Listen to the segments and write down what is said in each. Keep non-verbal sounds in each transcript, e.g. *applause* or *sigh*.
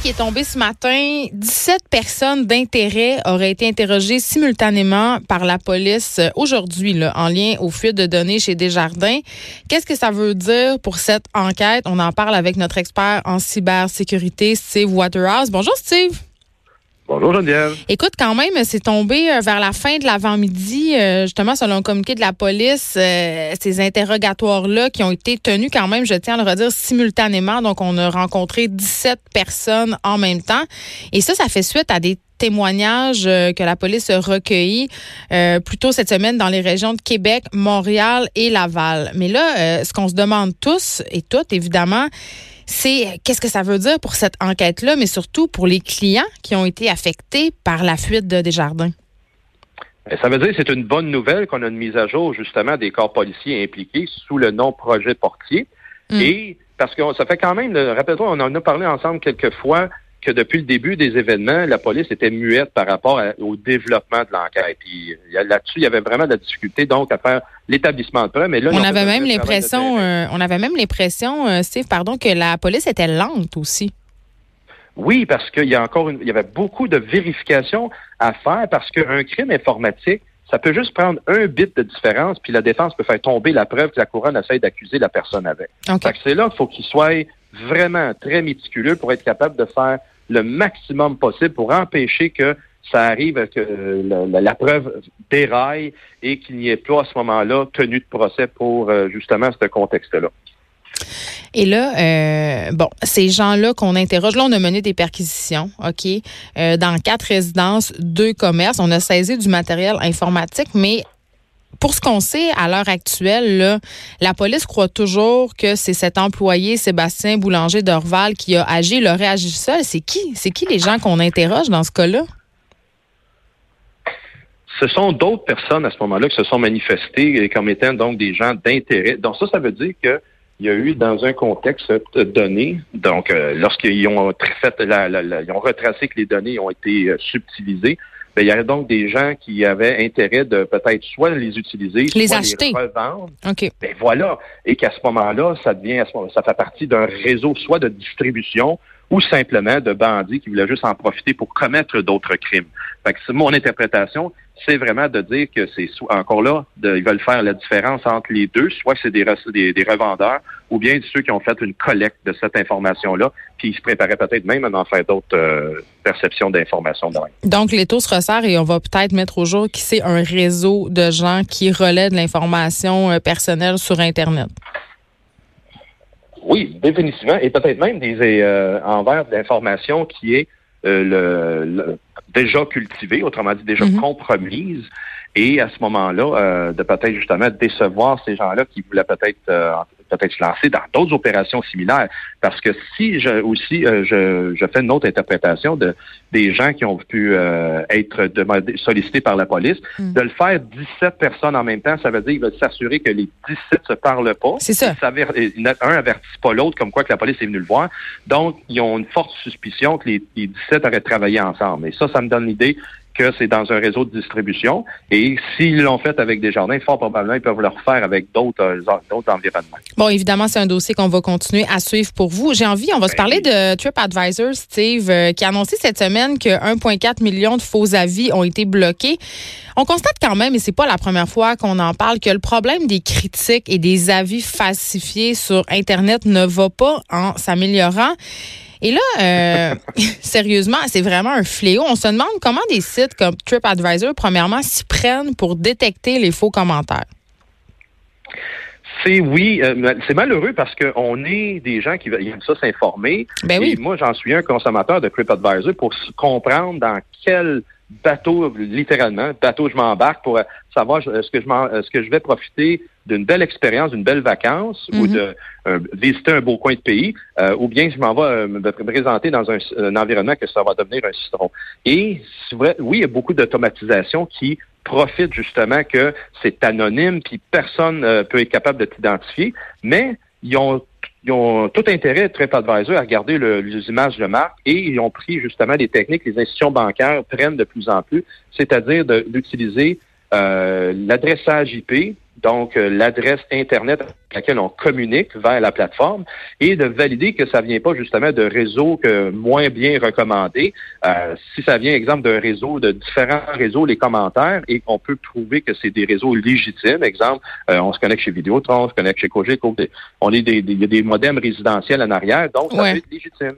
qui est tombée ce matin, 17 personnes d'intérêt auraient été interrogées simultanément par la police aujourd'hui en lien aux fuites de données chez Desjardins. Qu'est-ce que ça veut dire pour cette enquête? On en parle avec notre expert en cybersécurité, Steve Waterhouse. Bonjour Steve. Bonjour Geneviève. Écoute, quand même, c'est tombé euh, vers la fin de l'avant-midi, euh, justement, selon un communiqué de la police, euh, ces interrogatoires-là qui ont été tenus quand même, je tiens à le redire, simultanément. Donc, on a rencontré 17 personnes en même temps. Et ça, ça fait suite à des témoignages que la police a recueillis plus tôt cette semaine dans les régions de Québec, Montréal et Laval. Mais là, ce qu'on se demande tous et toutes, évidemment, c'est qu'est-ce que ça veut dire pour cette enquête-là, mais surtout pour les clients qui ont été affectés par la fuite de Desjardins? Ben, ça veut dire que c'est une bonne nouvelle qu'on a une mise à jour justement des corps policiers impliqués sous le nom projet Portier. Mm. Et parce que ça fait quand même, rappelle-toi, on en a parlé ensemble quelques fois que depuis le début des événements, la police était muette par rapport au développement de l'enquête. Là-dessus, il y avait vraiment de la difficulté donc à faire l'établissement de preuves. Mais là, on avait même l'impression, euh, on avait même l'impression, euh, Steve, pardon, que la police était lente aussi. Oui, parce qu'il y a encore il y avait beaucoup de vérifications à faire parce qu'un crime informatique, ça peut juste prendre un bit de différence, puis la défense peut faire tomber la preuve que la couronne essaie d'accuser la personne avec. C'est là qu'il faut qu'il soit vraiment très méticuleux pour être capable de faire le maximum possible pour empêcher que ça arrive que la, preuve déraille et qu'il n'y ait pas à ce moment-là tenue de procès pour euh, justement ce contexte-là. Et là, euh, bon, ces gens-là qu'on interroge, là, on a mené des perquisitions, OK, euh, dans quatre résidences, deux commerces. On a saisi du matériel informatique, mais pour ce qu'on sait à l'heure actuelle, la police croit toujours que c'est cet employé Sébastien Boulanger d'Orval qui a agi, il aurait agi seul. C'est qui? C'est qui les gens qu'on interroge dans ce cas-là? Ce sont d'autres personnes à ce moment-là qui se sont manifestées comme étant donc des gens d'intérêt. Donc ça, ça veut dire que il y a eu dans un contexte donné, donc euh, lorsqu'ils ont fait ils ont retracé que les données ont été euh, subtilisées, ben, il y avait donc des gens qui avaient intérêt de peut-être soit les utiliser, les soit acheter. les revendre. Ben voilà. Et qu'à ce moment-là, ça devient, ça fait partie d'un réseau soit de distribution ou simplement de bandits qui voulaient juste en profiter pour commettre d'autres crimes. Fait que mon interprétation, c'est vraiment de dire que c'est encore là, ils veulent faire la différence entre les deux, soit c'est des, des, revendeurs ou bien ceux qui ont fait une collecte de cette information-là, puis ils se préparaient peut-être même à en faire d'autres euh, perceptions d'informations. Donc, les taux se resserrent et on va peut-être mettre au jour qui c'est un réseau de gens qui relaient de l'information euh, personnelle sur Internet. Oui, définitivement, et peut-être même des euh, envers d'informations qui est euh, le, déjà cultivée, autrement dit déjà mm-hmm. compromise, et à ce moment-là, euh, de peut-être justement décevoir ces gens-là qui voulaient peut-être euh, peut-être se lancer dans d'autres opérations similaires. Parce que si je aussi euh, je, je, fais une autre interprétation de des gens qui ont pu euh, être demandés, sollicités par la police, hmm. de le faire 17 personnes en même temps, ça veut dire qu'ils veulent s'assurer que les 17 se parlent pas. C'est ça. un avertit pas l'autre, comme quoi que la police est venue le voir. Donc, ils ont une forte suspicion que les, les 17 auraient travaillé ensemble. Et ça, ça me donne l'idée que c'est dans un réseau de distribution. Et s'ils l'ont fait avec des jardins, fort probablement, ils peuvent le refaire avec d'autres euh, d'autres environnements. Bon, évidemment, c'est un dossier qu'on va continuer à suivre pour vous. J'ai envie, on va se parler de TripAdvisor, Steve, euh, qui a annoncé cette semaine que 1,4 million de faux avis ont été bloqués. On constate quand même, et c'est pas la première fois qu'on en parle, que le problème des critiques et des avis falsifiés sur Internet ne va pas en s'améliorant. Et là, euh, *laughs* sérieusement, c'est vraiment un fléau. On se demande comment des sites comme TripAdvisor, premièrement, s'y prennent pour détecter les faux commentaires. C'est oui, euh, c'est malheureux parce qu'on est des gens qui aiment ça s'informer. Ben oui. Et moi, j'en suis un consommateur de TripAdvisor pour comprendre dans quel bateau, littéralement, bateau je m'embarque pour savoir que je est-ce que je vais profiter d'une belle expérience, d'une belle vacance ou mhm. de euh, visiter un beau coin de pays, euh, ou bien je m'en vais euh, me présenter dans un, environnement que ça va devenir un citron. Et vrai, oui, il y a beaucoup d'automatisation qui profite justement que c'est anonyme, puis personne peut être capable de t'identifier, mais ils ont ils ont tout intérêt, TripAdvisor, à regarder les images de marque et ils ont pris justement des techniques que les institutions bancaires prennent de plus en plus, c'est-à-dire d'utiliser euh, l'adressage IP, donc euh, l'adresse Internet laquelle on communique vers la plateforme et de valider que ça vient pas justement de réseaux que moins bien recommandés. Euh, si ça vient, exemple, d'un réseau, de différents réseaux, les commentaires, et qu'on peut prouver que c'est des réseaux légitimes, exemple, euh, on se connecte chez Vidéotron, on se connecte chez Cogeco, on est des, il y a des modems résidentiels en arrière, donc ça peut être légitime.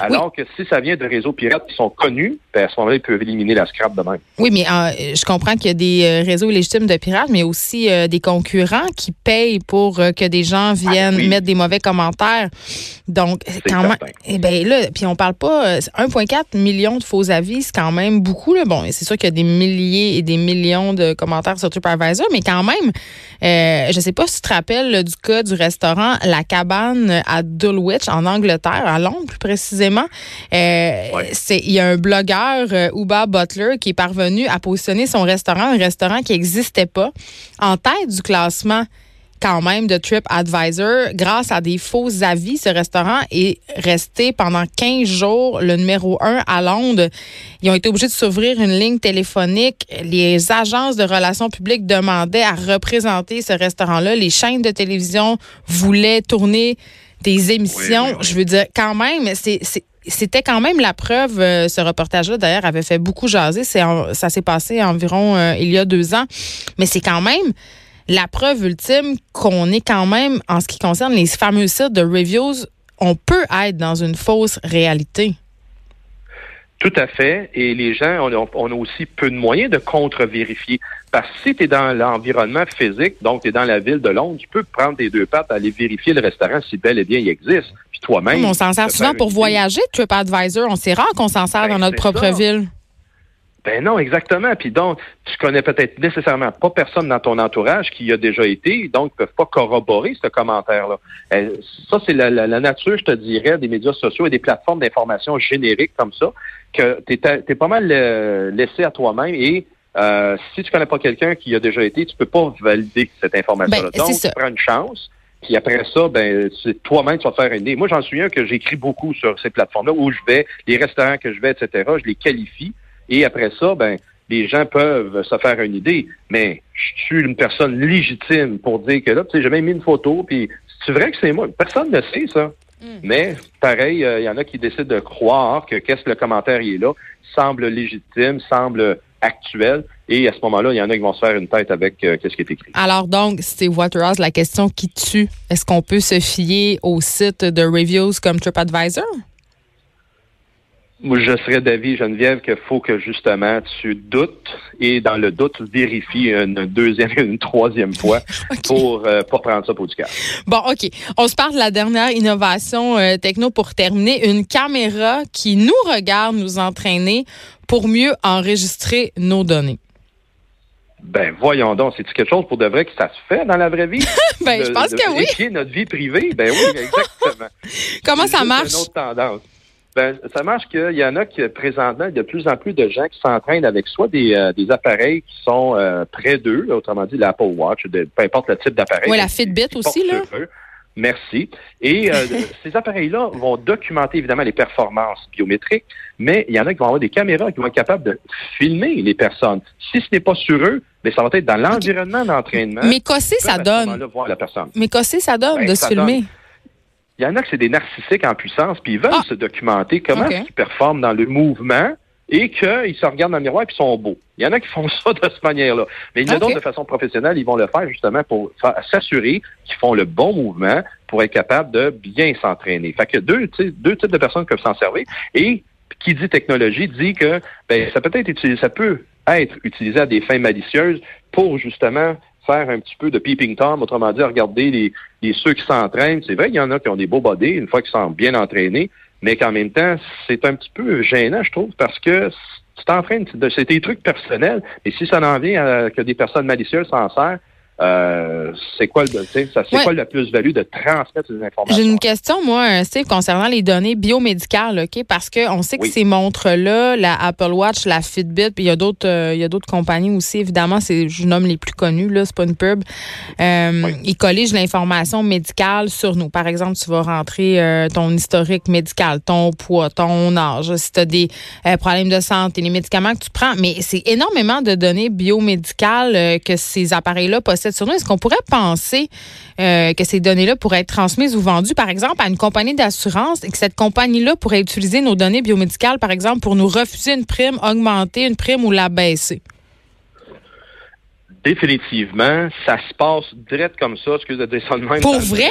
Alors que si ça vient de réseaux pirates qui sont connus, ben à ce moment-là, ils peuvent éliminer la scrap de même. Oui, mais euh, je comprends qu'il y a des réseaux légitimes de pirates, mais aussi des concurrents qui payent pour que des gens ah, viennent mettre des mauvais commentaires. Donc, quand même, eh ben là, puis on parle pas 1,4 million de faux avis, c'est quand même beaucoup. Là. Bon, c'est sûr qu'il y a des milliers et des millions de commentaires sur TripAdvisor, mais quand même, euh, je sais pas si tu te rappelles du cas du restaurant La Cabane à Dulwich en Angleterre, à Londres plus précisément. Euh, c'est il y a un blogueur euh, Uba Butler qui est parvenu à positionner son restaurant, un restaurant qui n'existait pas, en tête du classement quand même de TripAdvisor. Grâce à des faux avis, ce restaurant est resté pendant 15 jours le numéro un à Londres. Ils ont été obligés de s'ouvrir une ligne téléphonique. Les agences de relations publiques demandaient à représenter ce restaurant-là. Les chaînes de télévision voulaient tourner des émissions. Je veux dire, quand même, c'est c'était quand même la preuve, euh, ce reportage-là, d'ailleurs, avait fait beaucoup jaser. ça s'est passé environ euh, il y a deux ans. Mais c'est quand même la preuve ultime qu'on est quand même, en ce qui concerne les fameux sites de reviews, on peut être dans une fausse réalité. Tout à fait. Et les gens, on a, aussi peu de moyens de contre-vérifier. Parce que si tu es dans l'environnement physique, donc tu es dans la ville de Londres, tu peux prendre tes deux pattes, aller vérifier le restaurant si bel et bien il existe. Puis toi-même. on s'en sert souvent pour voyager, TripAdvisor. On sait rare qu'on s'en sert dans ben, notre propre ville. Ben non, exactement. Puis donc, tu connais peut-être nécessairement pas personne dans ton entourage qui y a déjà été, donc ils peuvent pas corroborer ce commentaire-là. Euh, ça, c'est la, nature, je te dirais, des médias sociaux et des plateformes d'information génériques comme ça, que tu es, pas mal euh, laissé à toi-même et euh, si tu connais pas quelqu'un qui y a déjà été, tu peux pas valider cette information-là. Ben, donc, tu prends une chance. Puis après ça, ben, c'est toi-même tu vas faire une idée. Moi, j'en suis un que j'écris beaucoup sur ces plateformes-là où je vais, les restaurants que je vais, etc. Je les qualifie. Et après ça, ben, les gens peuvent se faire une idée. Mais je suis une personne légitime pour dire que là, tu sais, j'ai même mis une photo, puis c'est vrai que c'est moi. Personne ne sait ça. Hmm. Mais pareil, il euh, y en a qui décident de croire que qu'est-ce que le commentaire est là semble légitime, semble actuel. Et à ce moment-là, il y en a qui vont se faire une tête avec euh, qu'est-ce qui est écrit. Alors donc, Steve Waterhouse, la question qui tue, est-ce qu'on peut se fier au site de reviews comme TripAdvisor? Moi, je serais d'avis, Geneviève, qu'il faut que justement tu doutes et dans le doute, tu vérifies une deuxième et une troisième fois *laughs* pour ne euh, pas prendre ça pour du cas. Bon, OK. On se parle de la dernière innovation euh, techno pour terminer. Une caméra qui nous regarde nous entraîner pour mieux enregistrer nos données. Ben voyons donc, c'est quelque chose pour de vrai que ça se fait dans la vraie vie? *laughs* ben, je pense que oui. notre vie privée, ben oui, *laughs* exactement. Comment ça marche? C'est une autre tendance. Ben, ça marche qu'il y en a qui, présentement, il y a de plus en plus de gens qui s'entraînent avec soit des, euh, des appareils qui sont euh, près d'eux, autrement dit l'Apple Watch, peu importe le type d'appareil. Oui, la Fitbit aussi, là. Merci. Et euh, *laughs* ces appareils-là vont documenter évidemment les performances biométriques, mais il y en a qui vont avoir des caméras qui vont être capables de filmer les personnes. Si ce n'est pas sur eux, mais ben, ça va être dans l'environnement d'entraînement. Mais qu'est-ce ça donne? Mais qu'est-ce ça donne de se filmer? Il y en a que c'est des narcissiques en puissance, puis ils veulent ah! se documenter comment ils performent dans le mouvement et qu'ils se regardent dans le miroir et ils sont beaux. Il y en a qui font *laughs* ça de cette manière-là. Mais il y en a d'autres de façon professionnelle, ils vont le faire justement pour s'assurer qu'ils font le bon mouvement pour être capable de bien s'entraîner. Fait que deux, deux types de personnes peuvent s'en servir. Et qui dit technologie dit que ben, ça peut être utilisé, ça peut être utilisé à des fins malicieuses pour justement faire un petit peu de peeping tom, autrement dit, regarder les, ceux qui s'entraînent. C'est vrai, il y en a qui ont des beaux body une fois qu'ils sont bien entraînés, mais qu'en même temps, c'est un petit peu gênant, je trouve, parce que tu t'entraînes, c'est des trucs personnels, et si ça en vient à que des personnes malicieuses s'en servent, euh, c'est quoi, c'est quoi la plus-value de transmettre ces informations? J'ai une question, moi, Steve, concernant les données biomédicales, OK? Parce qu'on sait que ces montres-là, la Apple Watch, la Fitbit, puis il y a d'autres euh, il y a d'autres compagnies aussi, évidemment, c'est, je nomme les plus connus, là, c'est pas une pub. Euh, Ils colligent l'information médicale sur nous. Par exemple, tu vas rentrer euh, ton historique médical, ton poids, ton âge, si tu as des problèmes de santé, les médicaments que tu prends. Mais c'est énormément de données biomédicales que ces appareils-là possèdent possède sur nous. Est-ce qu'on pourrait penser euh, que ces données-là pourraient être transmises ou vendues, par exemple, à une compagnie d'assurance et que cette compagnie-là pourrait utiliser nos données biomédicales, par exemple, pour nous refuser une prime, augmenter une prime ou la baisser? Définitivement, ça se passe direct comme ça, excusez de dire ça de même. Pour vrai?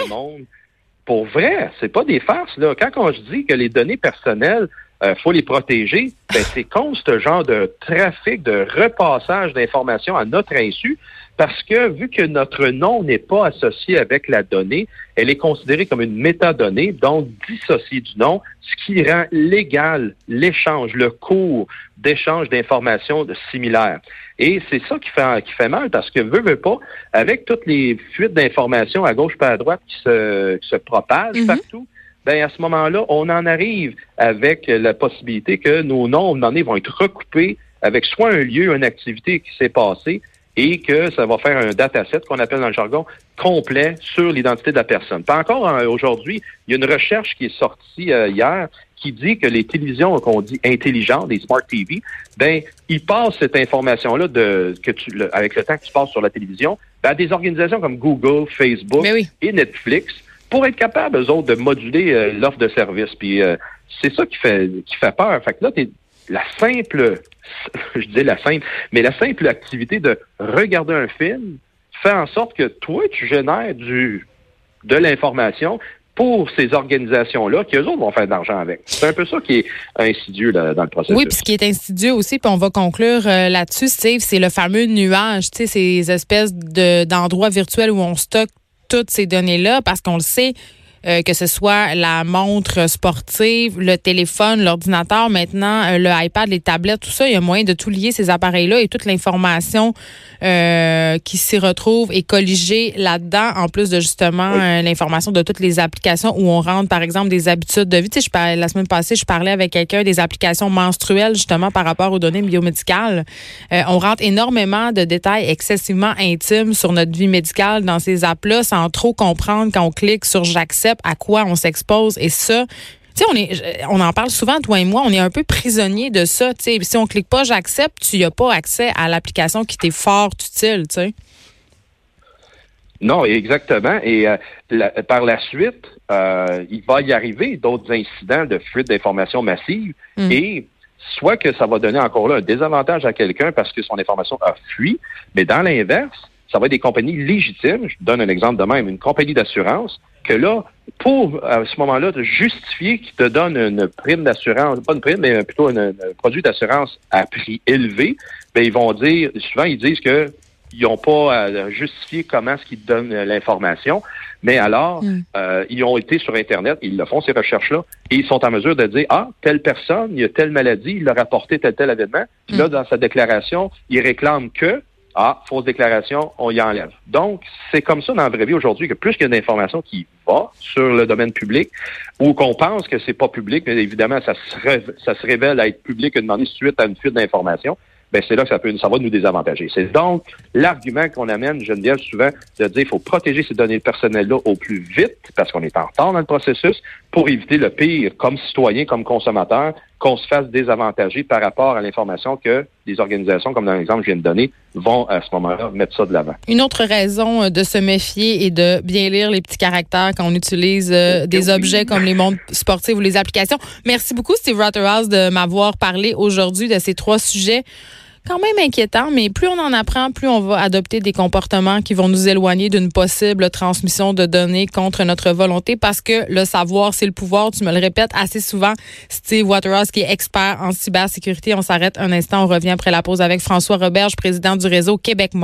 Pour vrai, c'est pas des farces, là. Quand on se dit que les données personnelles, euh, faut les protéger, ben, c'est contre ce genre de trafic, de repassage d'informations à notre insu, parce que vu que notre nom n'est pas associé avec la donnée, elle est considérée comme une métadonnée, donc dissociée du nom, ce qui rend légal l'échange, le cours d'échange d'informations similaires. Et c'est ça qui fait, qui fait mal parce que veut, veut pas, avec toutes les fuites d'informations à gauche pas à droite qui se, qui se propagent mm-hmm. partout, ben à ce moment-là, on en arrive avec la possibilité que nos noms, donné, vont être recoupés avec soit un lieu, une activité qui s'est passée, et que ça va faire un dataset qu'on appelle dans le jargon complet sur l'identité de la personne. Pas encore hein, aujourd'hui, il y a une recherche qui est sortie euh, hier qui dit que les télévisions qu'on dit intelligentes, les smart TV, ben ils passent cette information-là de que tu avec le temps que tu passes sur la télévision, ben, à des organisations comme Google, Facebook et Netflix pour être capable eux autres de moduler euh, l'offre de service. Puis euh, c'est ça qui fait qui fait peur. Fait que là, t'es la simple, *laughs* je dis la simple, mais la simple activité de regarder un film fait en sorte que toi, tu génères du, de l'information pour ces organisations-là, qui eux autres vont faire de l'argent avec. C'est un peu ça qui est insidieux dans le processus. Oui, puis ce qui est insidieux aussi, puis on va conclure euh, là-dessus, Steve, c'est le fameux nuage, tu sais, ces espèces d'endroits virtuels où on stocke toutes ces données-là, parce qu'on le sait, euh, que ce soit la montre sportive, le téléphone, l'ordinateur, maintenant euh, le iPad, les tablettes, tout ça, il y a moyen de tout lier ces appareils-là et toute l'information euh, qui s'y retrouve est colligée là-dedans, en plus de justement l'information de toutes les applications où on rentre, par exemple, des habitudes de vie. Tu sais, je parlais, la semaine passée, je parlais avec quelqu'un des applications menstruelles justement par rapport aux données biomédicales. on rentre énormément de détails excessivement intimes sur notre vie médicale dans ces apps-là sans trop comprendre quand on clique sur j'accepte à quoi on s'expose. Et ça, tu sais, on, est, on en parle souvent, toi et moi, on est un peu prisonnier de ça. Tu sais, si on clique pas j'accepte, tu n'as pas accès à l'application qui t'est fort utile, tu sais. Non, exactement. Et euh, par la suite, euh, il va y arriver d'autres incidents de fuite d'informations massives mm. et soit que ça va donner encore là un désavantage à quelqu'un parce que son information a fui, mais dans l'inverse, ça va être des compagnies légitimes. Je donne un exemple de même, une compagnie d'assurance que là, pour à ce moment-là de justifier qu'ils te donnent une prime d'assurance, pas une prime, mais plutôt un, produit d'assurance à prix élevé, ben ils vont dire, souvent ils disent que ils n'ont pas à justifier comment est-ce qu'ils te donnent l'information, mais alors hmm. euh, ils ont été sur Internet, ils le font ces recherches-là, et ils sont en mesure de dire ah telle personne, il y a telle maladie, il a rapporté tel tel événement. Puis là hmm. dans sa déclaration, il réclame que ah, fausse déclaration, on y enlève. Donc, c'est comme ça dans la vraie vie aujourd'hui que plus qu'il y a d'informations qui va sur le domaine public ou qu'on pense que c'est pas public, mais évidemment, ça se, ça se révèle à être public une demande suite à une fuite d'informations, ben c'est là que ça peut ça va nous désavantager. C'est donc l'argument qu'on amène, Geneviève, souvent, de dire qu'il faut protéger ces données personnelles-là au plus vite, parce qu'on est en retard dans le processus, pour éviter le pire, comme citoyen, comme consommateur, qu'on se fasse désavantager par rapport à l'information que des organisations, comme dans l'exemple que je viens de donner, vont à ce moment-là mettre ça de l'avant. Une autre raison euh, de se méfier et de bien lire les petits caractères quand on utilise euh, des objets comme les montres sportives ou les applications. Merci beaucoup, Steve Rotterhouse, de m'avoir parlé aujourd'hui de ces trois sujets quand même inquiétant, mais plus on en apprend, plus on va adopter des comportements qui vont nous éloigner d'une possible transmission de données contre notre volonté parce que le savoir, c'est le pouvoir. Tu me le répètes assez souvent. Steve Waterhouse, qui est expert en cybersécurité. On s'arrête un instant. On revient après la pause avec François Roberge, président du réseau Québec